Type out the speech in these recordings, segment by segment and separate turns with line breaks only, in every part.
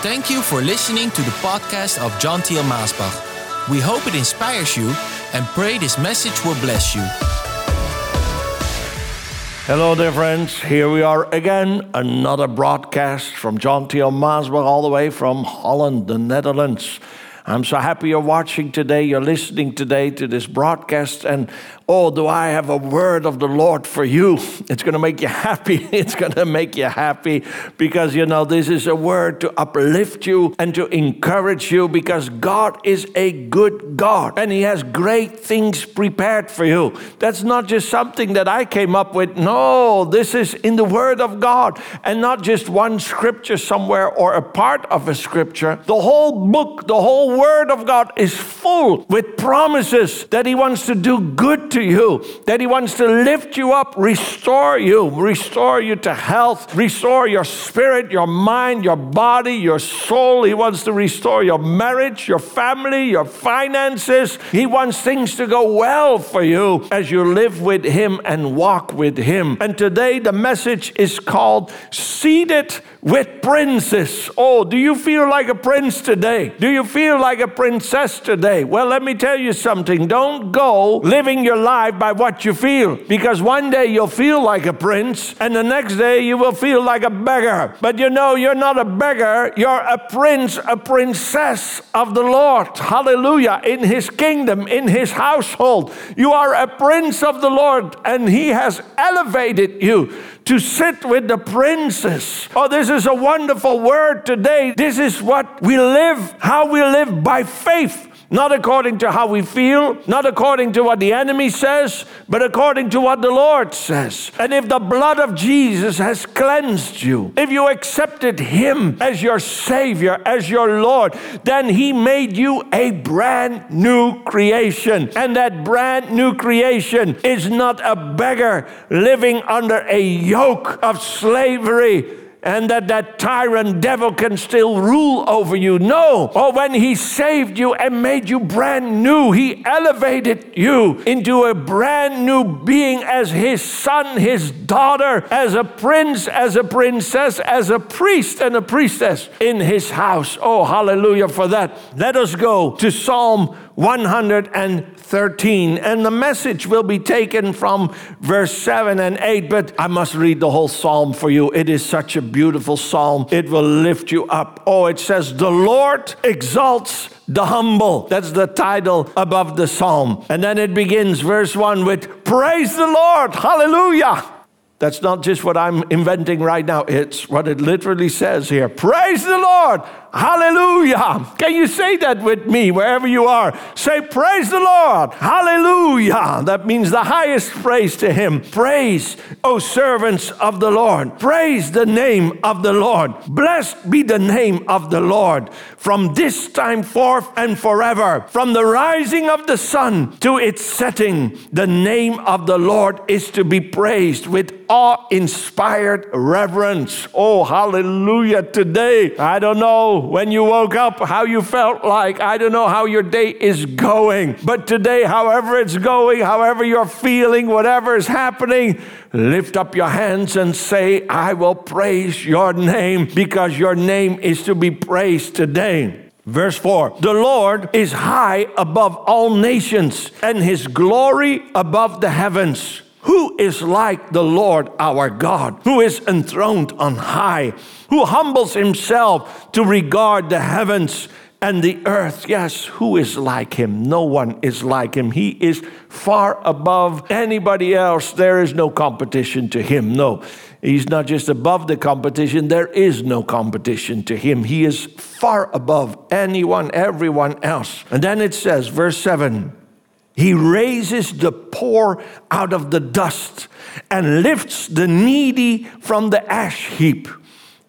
Thank you for listening to the podcast of John Thiel Maasbach. We hope it inspires you and pray this message will bless you.
Hello, dear friends. Here we are again, another broadcast from John Thiel Maasbach, all the way from Holland, the Netherlands. I'm so happy you're watching today, you're listening today to this broadcast, and oh, do I have a word of the Lord for you? It's going to make you happy. It's going to make you happy because you know this is a word to uplift you and to encourage you because God is a good God and He has great things prepared for you. That's not just something that I came up with. No, this is in the Word of God and not just one scripture somewhere or a part of a scripture. The whole book, the whole Word of God is full with promises that He wants to do good to you, that He wants to lift you up, restore you, restore you to health, restore your spirit, your mind, your body, your soul. He wants to restore your marriage, your family, your finances. He wants things to go well for you as you live with Him and walk with Him. And today the message is called Seated with Princes. Oh, do you feel like a prince today? Do you feel like a princess today? Well, let me tell you something. Don't go living your life by what you feel because one day you'll feel like a prince and the next day you will feel like a beggar. But you know, you're not a beggar, you're a prince, a princess of the Lord. Hallelujah. In his kingdom, in his household. You are a prince of the Lord and he has elevated you to sit with the princes. Oh, this is a wonderful word today. This is what we live, how we live by faith. Not according to how we feel, not according to what the enemy says, but according to what the Lord says. And if the blood of Jesus has cleansed you, if you accepted Him as your Savior, as your Lord, then He made you a brand new creation. And that brand new creation is not a beggar living under a yoke of slavery and that that tyrant devil can still rule over you. No. Or when he saved you and made you brand new, he elevated you into a brand new being as his son, his daughter, as a prince, as a princess, as a priest and a priestess in his house. Oh, hallelujah for that. Let us go to Psalm 113. And the message will be taken from verse 7 and 8, but I must read the whole psalm for you. It is such a beautiful psalm. It will lift you up. Oh, it says, The Lord exalts the humble. That's the title above the psalm. And then it begins, verse 1, with Praise the Lord. Hallelujah. That's not just what I'm inventing right now. It's what it literally says here. Praise the Lord. Hallelujah. Can you say that with me wherever you are? Say, Praise the Lord. Hallelujah. That means the highest praise to Him. Praise, O servants of the Lord. Praise the name of the Lord. Blessed be the name of the Lord from this time forth and forever. From the rising of the sun to its setting, the name of the Lord is to be praised with awe inspired reverence. Oh, hallelujah. Today, I don't know when you woke up how you felt like. I don't know how your day is going. But today, however it's going, however you're feeling, whatever is happening, lift up your hands and say, I will praise your name because your name is to be praised today. Verse 4 The Lord is high above all nations, and his glory above the heavens. Who is like the Lord our God, who is enthroned on high, who humbles himself to regard the heavens and the earth. Yes, who is like him? No one is like him. He is far above anybody else. There is no competition to him. No, he's not just above the competition, there is no competition to him. He is far above anyone, everyone else. And then it says, verse 7 he raises the poor out of the dust and lifts the needy from the ash heap,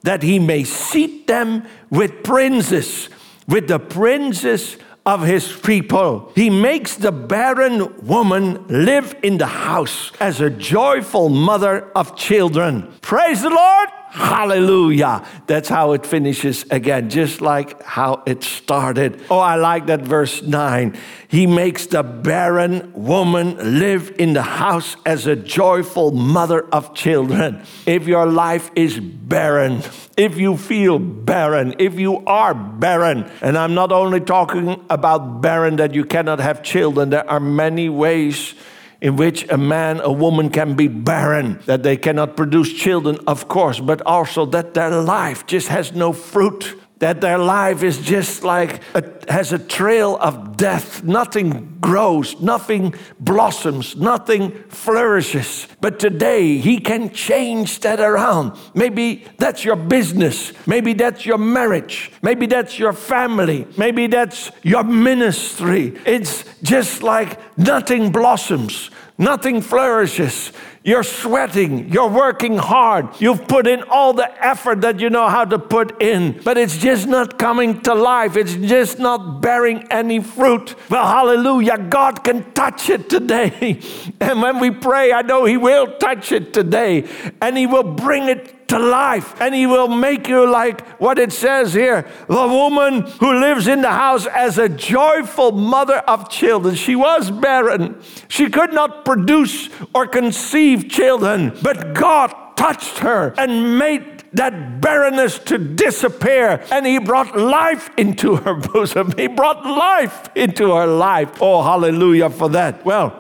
that he may seat them with princes, with the princes of his people. He makes the barren woman live in the house as a joyful mother of children. Praise the Lord! Hallelujah. That's how it finishes again, just like how it started. Oh, I like that verse 9. He makes the barren woman live in the house as a joyful mother of children. If your life is barren, if you feel barren, if you are barren, and I'm not only talking about barren that you cannot have children, there are many ways in which a man, a woman can be barren, that they cannot produce children, of course, but also that their life just has no fruit that their life is just like a, has a trail of death. Nothing grows, nothing blossoms, nothing flourishes. But today, He can change that around. Maybe that's your business, maybe that's your marriage, maybe that's your family, maybe that's your ministry. It's just like nothing blossoms, nothing flourishes. You're sweating. You're working hard. You've put in all the effort that you know how to put in, but it's just not coming to life. It's just not bearing any fruit. Well, hallelujah. God can touch it today. and when we pray, I know He will touch it today and He will bring it to life. And he will make you like what it says here the woman who lives in the house as a joyful mother of children. She was barren, she could not produce or conceive children, but God touched her and made that barrenness to disappear. And he brought life into her bosom. He brought life into her life. Oh, hallelujah for that. Well,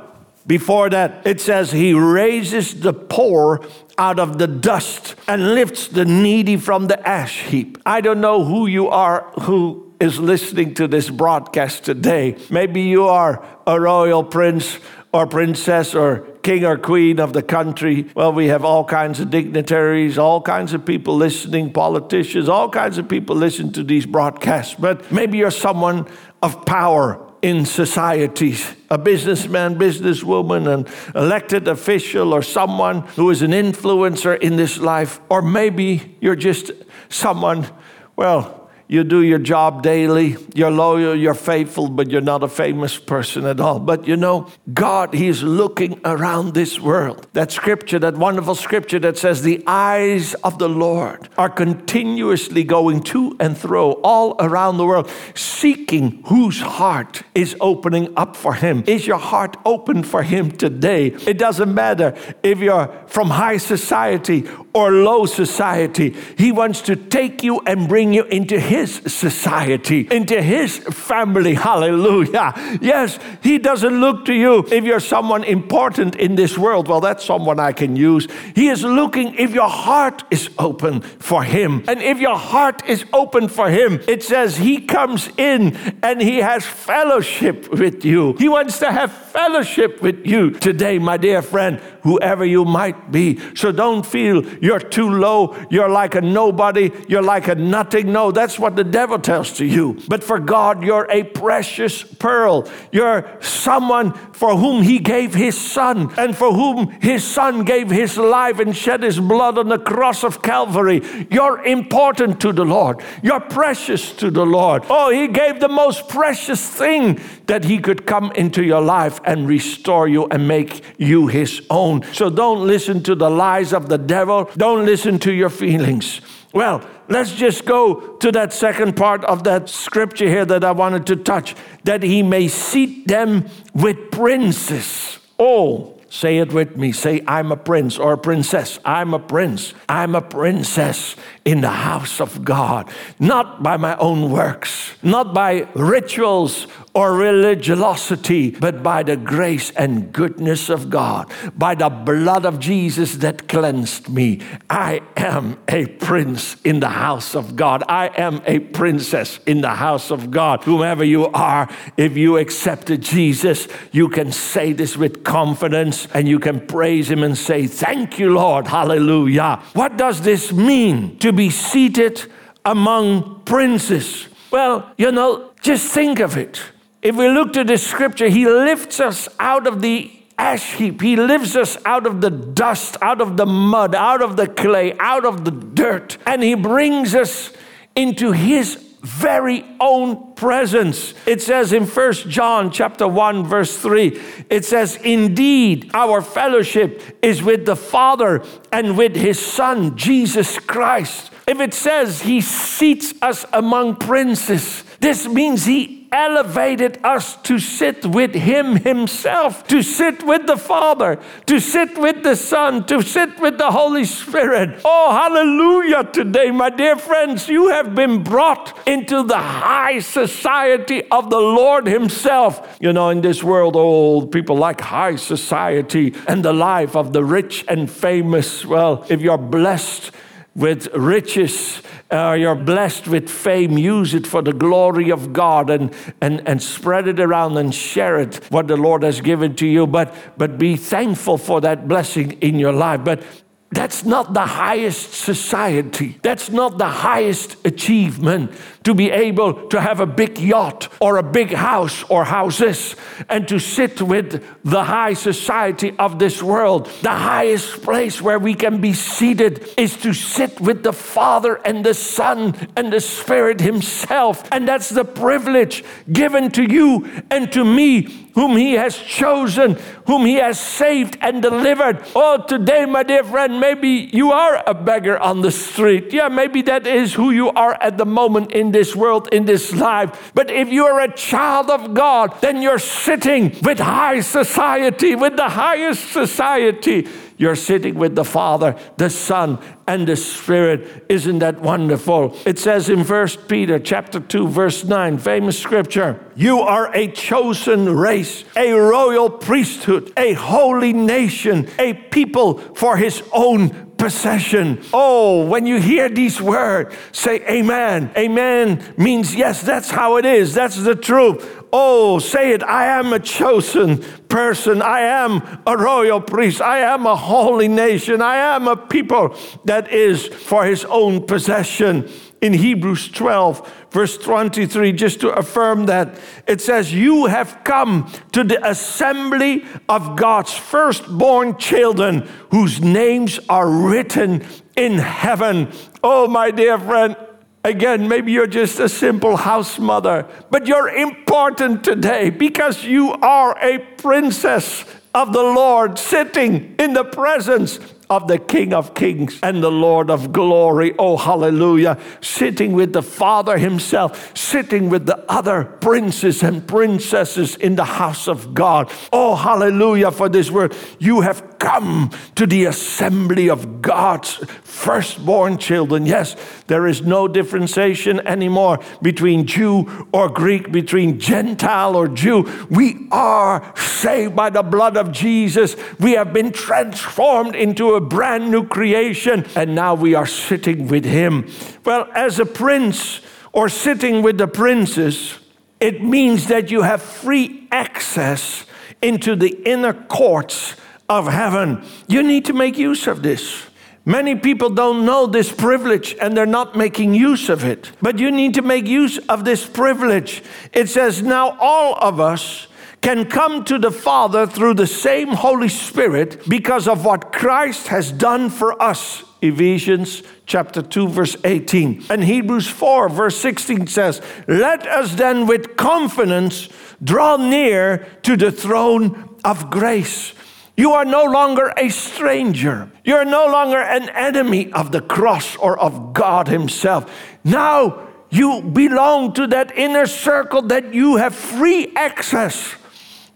before that, it says he raises the poor out of the dust and lifts the needy from the ash heap. I don't know who you are who is listening to this broadcast today. Maybe you are a royal prince or princess or king or queen of the country. Well, we have all kinds of dignitaries, all kinds of people listening, politicians, all kinds of people listen to these broadcasts. But maybe you're someone of power in societies a businessman, businesswoman, an elected official, or someone who is an influencer in this life. Or maybe you're just someone, well, you do your job daily, you're loyal, you're faithful, but you're not a famous person at all. But you know, God, He's looking around this world. That scripture, that wonderful scripture that says, The eyes of the Lord are continuously going to and fro all around the world, seeking whose heart is opening up for Him. Is your heart open for Him today? It doesn't matter if you're from high society or low society, He wants to take you and bring you into His society, into his family. Hallelujah. Yes, he doesn't look to you if you're someone important in this world. Well, that's someone I can use. He is looking if your heart is open for him. And if your heart is open for him, it says he comes in and he has fellowship with you. He wants to have fellowship with you today, my dear friend, whoever you might be. So don't feel you're too low, you're like a nobody, you're like a nothing. No, that's what the devil tells to you. But for God, you're a precious pearl. You're someone for whom he gave his son and for whom his son gave his life and shed his blood on the cross of Calvary. You're important to the Lord. You're precious to the Lord. Oh, he gave the most precious thing that he could come into your life and restore you and make you his own. So don't listen to the lies of the devil. Don't listen to your feelings. Well, let's just go to that second part of that scripture here that I wanted to touch that he may seat them with princes. Oh, Say it with me. Say, I'm a prince or a princess. I'm a prince. I'm a princess in the house of God. Not by my own works, not by rituals or religiosity, but by the grace and goodness of God, by the blood of Jesus that cleansed me. I am a prince in the house of God. I am a princess in the house of God. Whomever you are, if you accepted Jesus, you can say this with confidence and you can praise Him and say, Thank you, Lord. Hallelujah. What does this mean to be seated among princes? Well, you know, just think of it. If we look to this scripture, he lifts us out of the ash heap. He lifts us out of the dust, out of the mud, out of the clay, out of the dirt, and he brings us into his very own presence. It says in First John chapter 1 verse 3, it says indeed our fellowship is with the Father and with his son Jesus Christ. If it says he seats us among princes, this means he elevated us to sit with Him Himself, to sit with the Father, to sit with the Son, to sit with the Holy Spirit. Oh, hallelujah today, my dear friends. You have been brought into the high society of the Lord Himself. You know, in this world, oh, people like high society and the life of the rich and famous. Well, if you're blessed, with riches, uh, you're blessed with fame, use it for the glory of God and, and, and spread it around and share it, what the Lord has given to you. But, but be thankful for that blessing in your life. But that's not the highest society. That's not the highest achievement to be able to have a big yacht or a big house or houses and to sit with the high society of this world. The highest place where we can be seated is to sit with the Father and the Son and the Spirit Himself. And that's the privilege given to you and to me whom he has chosen, whom he has saved and delivered. Oh, today, my dear friend, maybe you are a beggar on the street. Yeah, maybe that is who you are at the moment in this world, in this life. But if you are a child of God, then you're sitting with high society, with the highest society. You're sitting with the Father, the Son, and the Spirit. Isn't that wonderful? It says in First Peter chapter 2, verse 9, famous scripture, you are a chosen race, a royal priesthood, a holy nation, a people for his own possession. Oh, when you hear these words, say amen. Amen means yes, that's how it is. That's the truth. Oh, say it. I am a chosen person. I am a royal priest. I am a holy nation. I am a people that is for his own possession. In Hebrews 12, verse 23, just to affirm that, it says, You have come to the assembly of God's firstborn children whose names are written in heaven. Oh, my dear friend, Again, maybe you're just a simple house mother, but you're important today because you are a princess of the Lord sitting in the presence of the King of Kings and the Lord of glory. Oh, hallelujah. Sitting with the Father Himself, sitting with the other princes and princesses in the house of God. Oh, hallelujah for this word. You have come to the assembly of God's firstborn children. Yes, there is no differentiation anymore between Jew or Greek, between Gentile or Jew. We are saved by the blood of Jesus. We have been transformed into a a brand new creation, and now we are sitting with him. Well, as a prince or sitting with the princes, it means that you have free access into the inner courts of heaven. You need to make use of this. Many people don't know this privilege and they're not making use of it. But you need to make use of this privilege. It says, Now all of us can come to the Father through the same Holy Spirit because of what Christ has done for us. Ephesians chapter 2, verse 18. And Hebrews 4, verse 16 says, Let us then with confidence draw near to the throne of grace. You are no longer a stranger. You're no longer an enemy of the cross or of God Himself. Now you belong to that inner circle that you have free access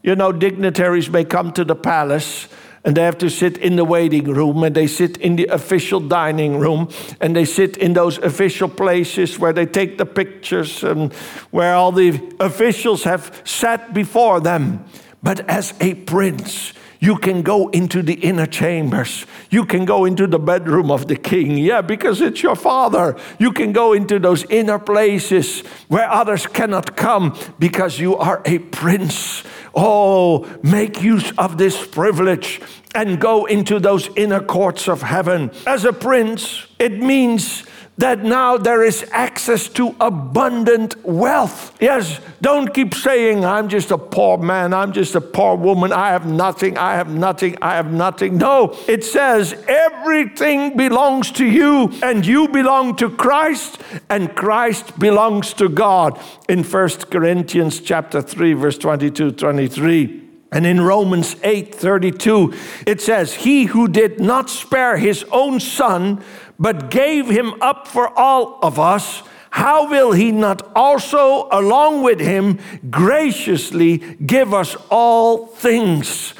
you know, dignitaries may come to the palace and they have to sit in the waiting room and they sit in the official dining room and they sit in those official places where they take the pictures and where all the officials have sat before them. But as a prince, you can go into the inner chambers. You can go into the bedroom of the king. Yeah, because it's your father. You can go into those inner places where others cannot come because you are a prince. Oh, make use of this privilege and go into those inner courts of heaven. As a prince, it means that now there is access to abundant wealth. Yes, don't keep saying, I'm just a poor man, I'm just a poor woman, I have nothing, I have nothing, I have nothing. No, it says everything belongs to you, and you belong to Christ, and Christ belongs to God. In 1 Corinthians chapter 3, verse 22 23. And in Romans 8 32, it says, He who did not spare his own son, but gave him up for all of us, how will he not also, along with him, graciously give us all things?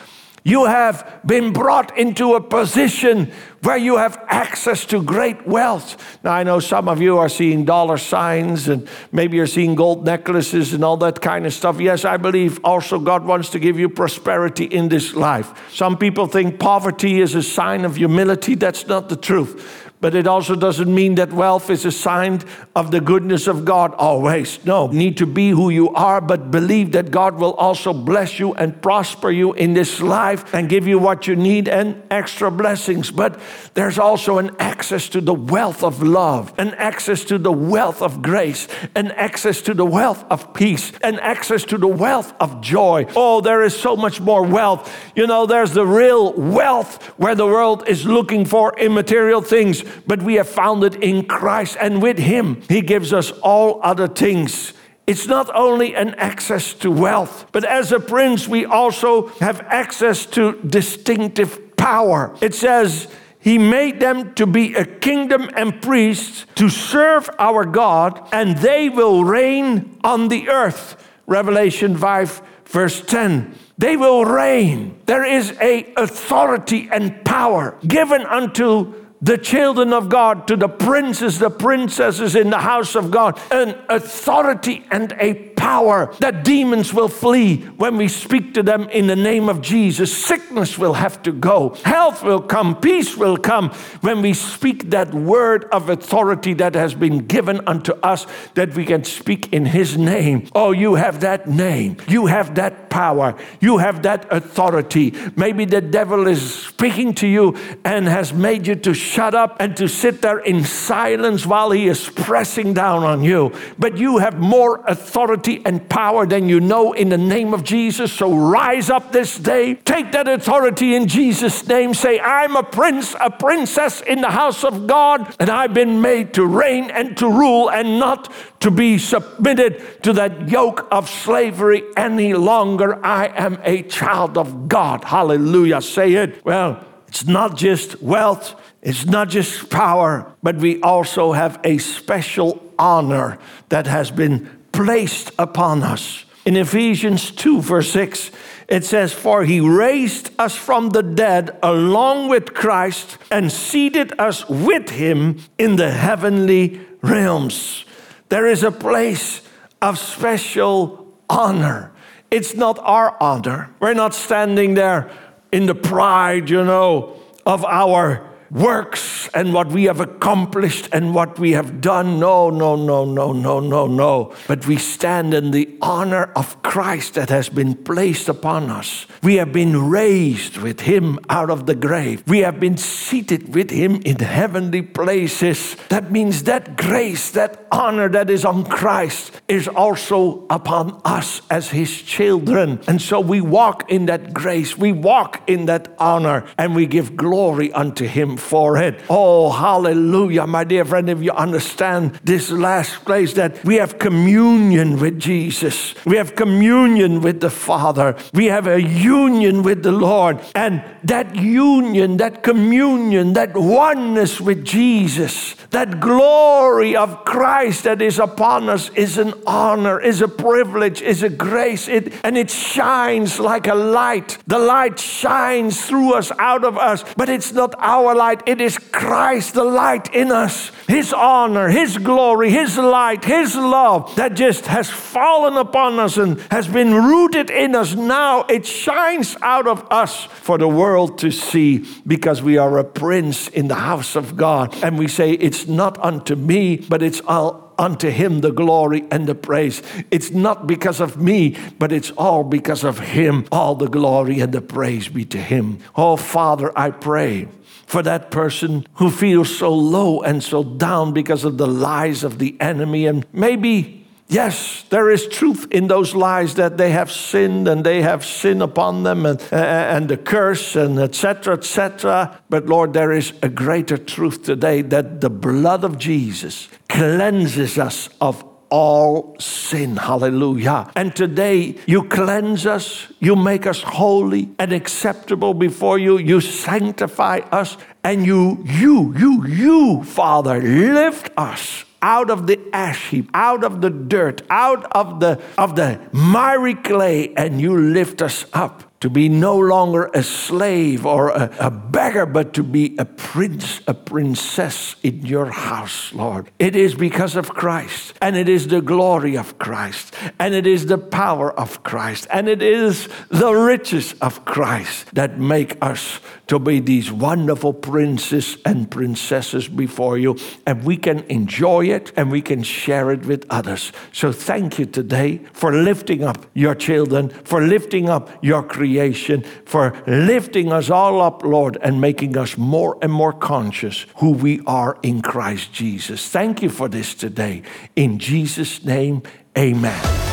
You have been brought into a position where you have access to great wealth. Now, I know some of you are seeing dollar signs and maybe you're seeing gold necklaces and all that kind of stuff. Yes, I believe also God wants to give you prosperity in this life. Some people think poverty is a sign of humility. That's not the truth. But it also doesn't mean that wealth is a sign of the goodness of God always. No, need to be who you are, but believe that God will also bless you and prosper you in this life and give you what you need and extra blessings. But there's also an access to the wealth of love, an access to the wealth of grace, an access to the wealth of peace, an access to the wealth of joy. Oh, there is so much more wealth. You know, there's the real wealth where the world is looking for immaterial things but we have found it in Christ, and with Him, He gives us all other things. It's not only an access to wealth, but as a prince, we also have access to distinctive power. It says, He made them to be a kingdom and priests to serve our God, and they will reign on the earth. Revelation 5, verse 10 they will reign there is a authority and power given unto the children of God, to the princes, the princesses in the house of God, an authority and a power that demons will flee when we speak to them in the name of Jesus. Sickness will have to go, health will come, peace will come when we speak that word of authority that has been given unto us that we can speak in His name. Oh, you have that name, you have that power, you have that authority. Maybe the devil is speaking to you and has made you to shut up and to sit there in silence while he is pressing down on you. But you have more authority authority and power than you know in the name of Jesus. So rise up this day, take that authority in Jesus' name. Say, I'm a prince, a princess in the house of God, and I've been made to reign and to rule and not to be submitted to that yoke of slavery any longer. I am a child of God. Hallelujah. Say it. Well, it's not just wealth, it's not just power, but we also have a special honor that has been placed upon us. In Ephesians 2, verse 6, it says, For he raised us from the dead along with Christ and seated us with him in the heavenly realms. There is a place of special honor. It's not our honor. We're not standing there in the pride, you know, of our works and what we have accomplished and what we have done. No, no, no, no, no, no, no. But we stand in the honor of Christ that has been placed upon us. We have been raised with Him out of the grave. We have been seated with Him in heavenly places. That means that grace, that honor that is on Christ is also upon us as His children. And so we walk in that grace, we walk in that honor, and we give glory unto Him for it. Oh, hallelujah, my dear friend, if you understand this last place that we have communion with Jesus, we have communion with the Father, we have a union with the Lord, and that union, that communion, that oneness with Jesus, that glory of Christ that is upon us is an honor, is a privilege, is a grace, it, and it shines like a light. The light shines through us, out of us, but it's not our light light. It is Christ, the light in us, His honor, His glory, His light, His love that just has fallen upon us and has been rooted in us. Now it shines out of us for the world to see because we are a prince in the house of God. And we say, It's not unto me, but it's all unto him the glory and the praise. It's not because of me, but it's all because of him. All the glory and the praise be to him. Oh, Father, I pray for that person who feels so low and so down because of the lies of the enemy and maybe Yes, there is truth in those lies that they have sinned and they have sin upon them and, uh, and the curse and etc. etc. But Lord, there is a greater truth today that the blood of Jesus cleanses us of all sin. Hallelujah. And today you cleanse us, you make us holy and acceptable before you, you sanctify us, and you, you, you, you, Father, lift us out of the ash heap, out of the dirt, out of the, of the miry clay, and you lift us up to be no longer a slave or a, a, beggar, but to be a prince, a princess in your house, Lord. It is because of Christ, and it is the glory of Christ, and it is the power of Christ, and it is the riches of Christ that make us to be these wonderful princes and princesses before you, and we can enjoy it and we can share it with others. So thank you today for lifting up your children, for lifting up your creation for lifting us all up, Lord, and making us more and more conscious who we are in Christ Jesus. Thank you for this today. In Jesus' name, amen.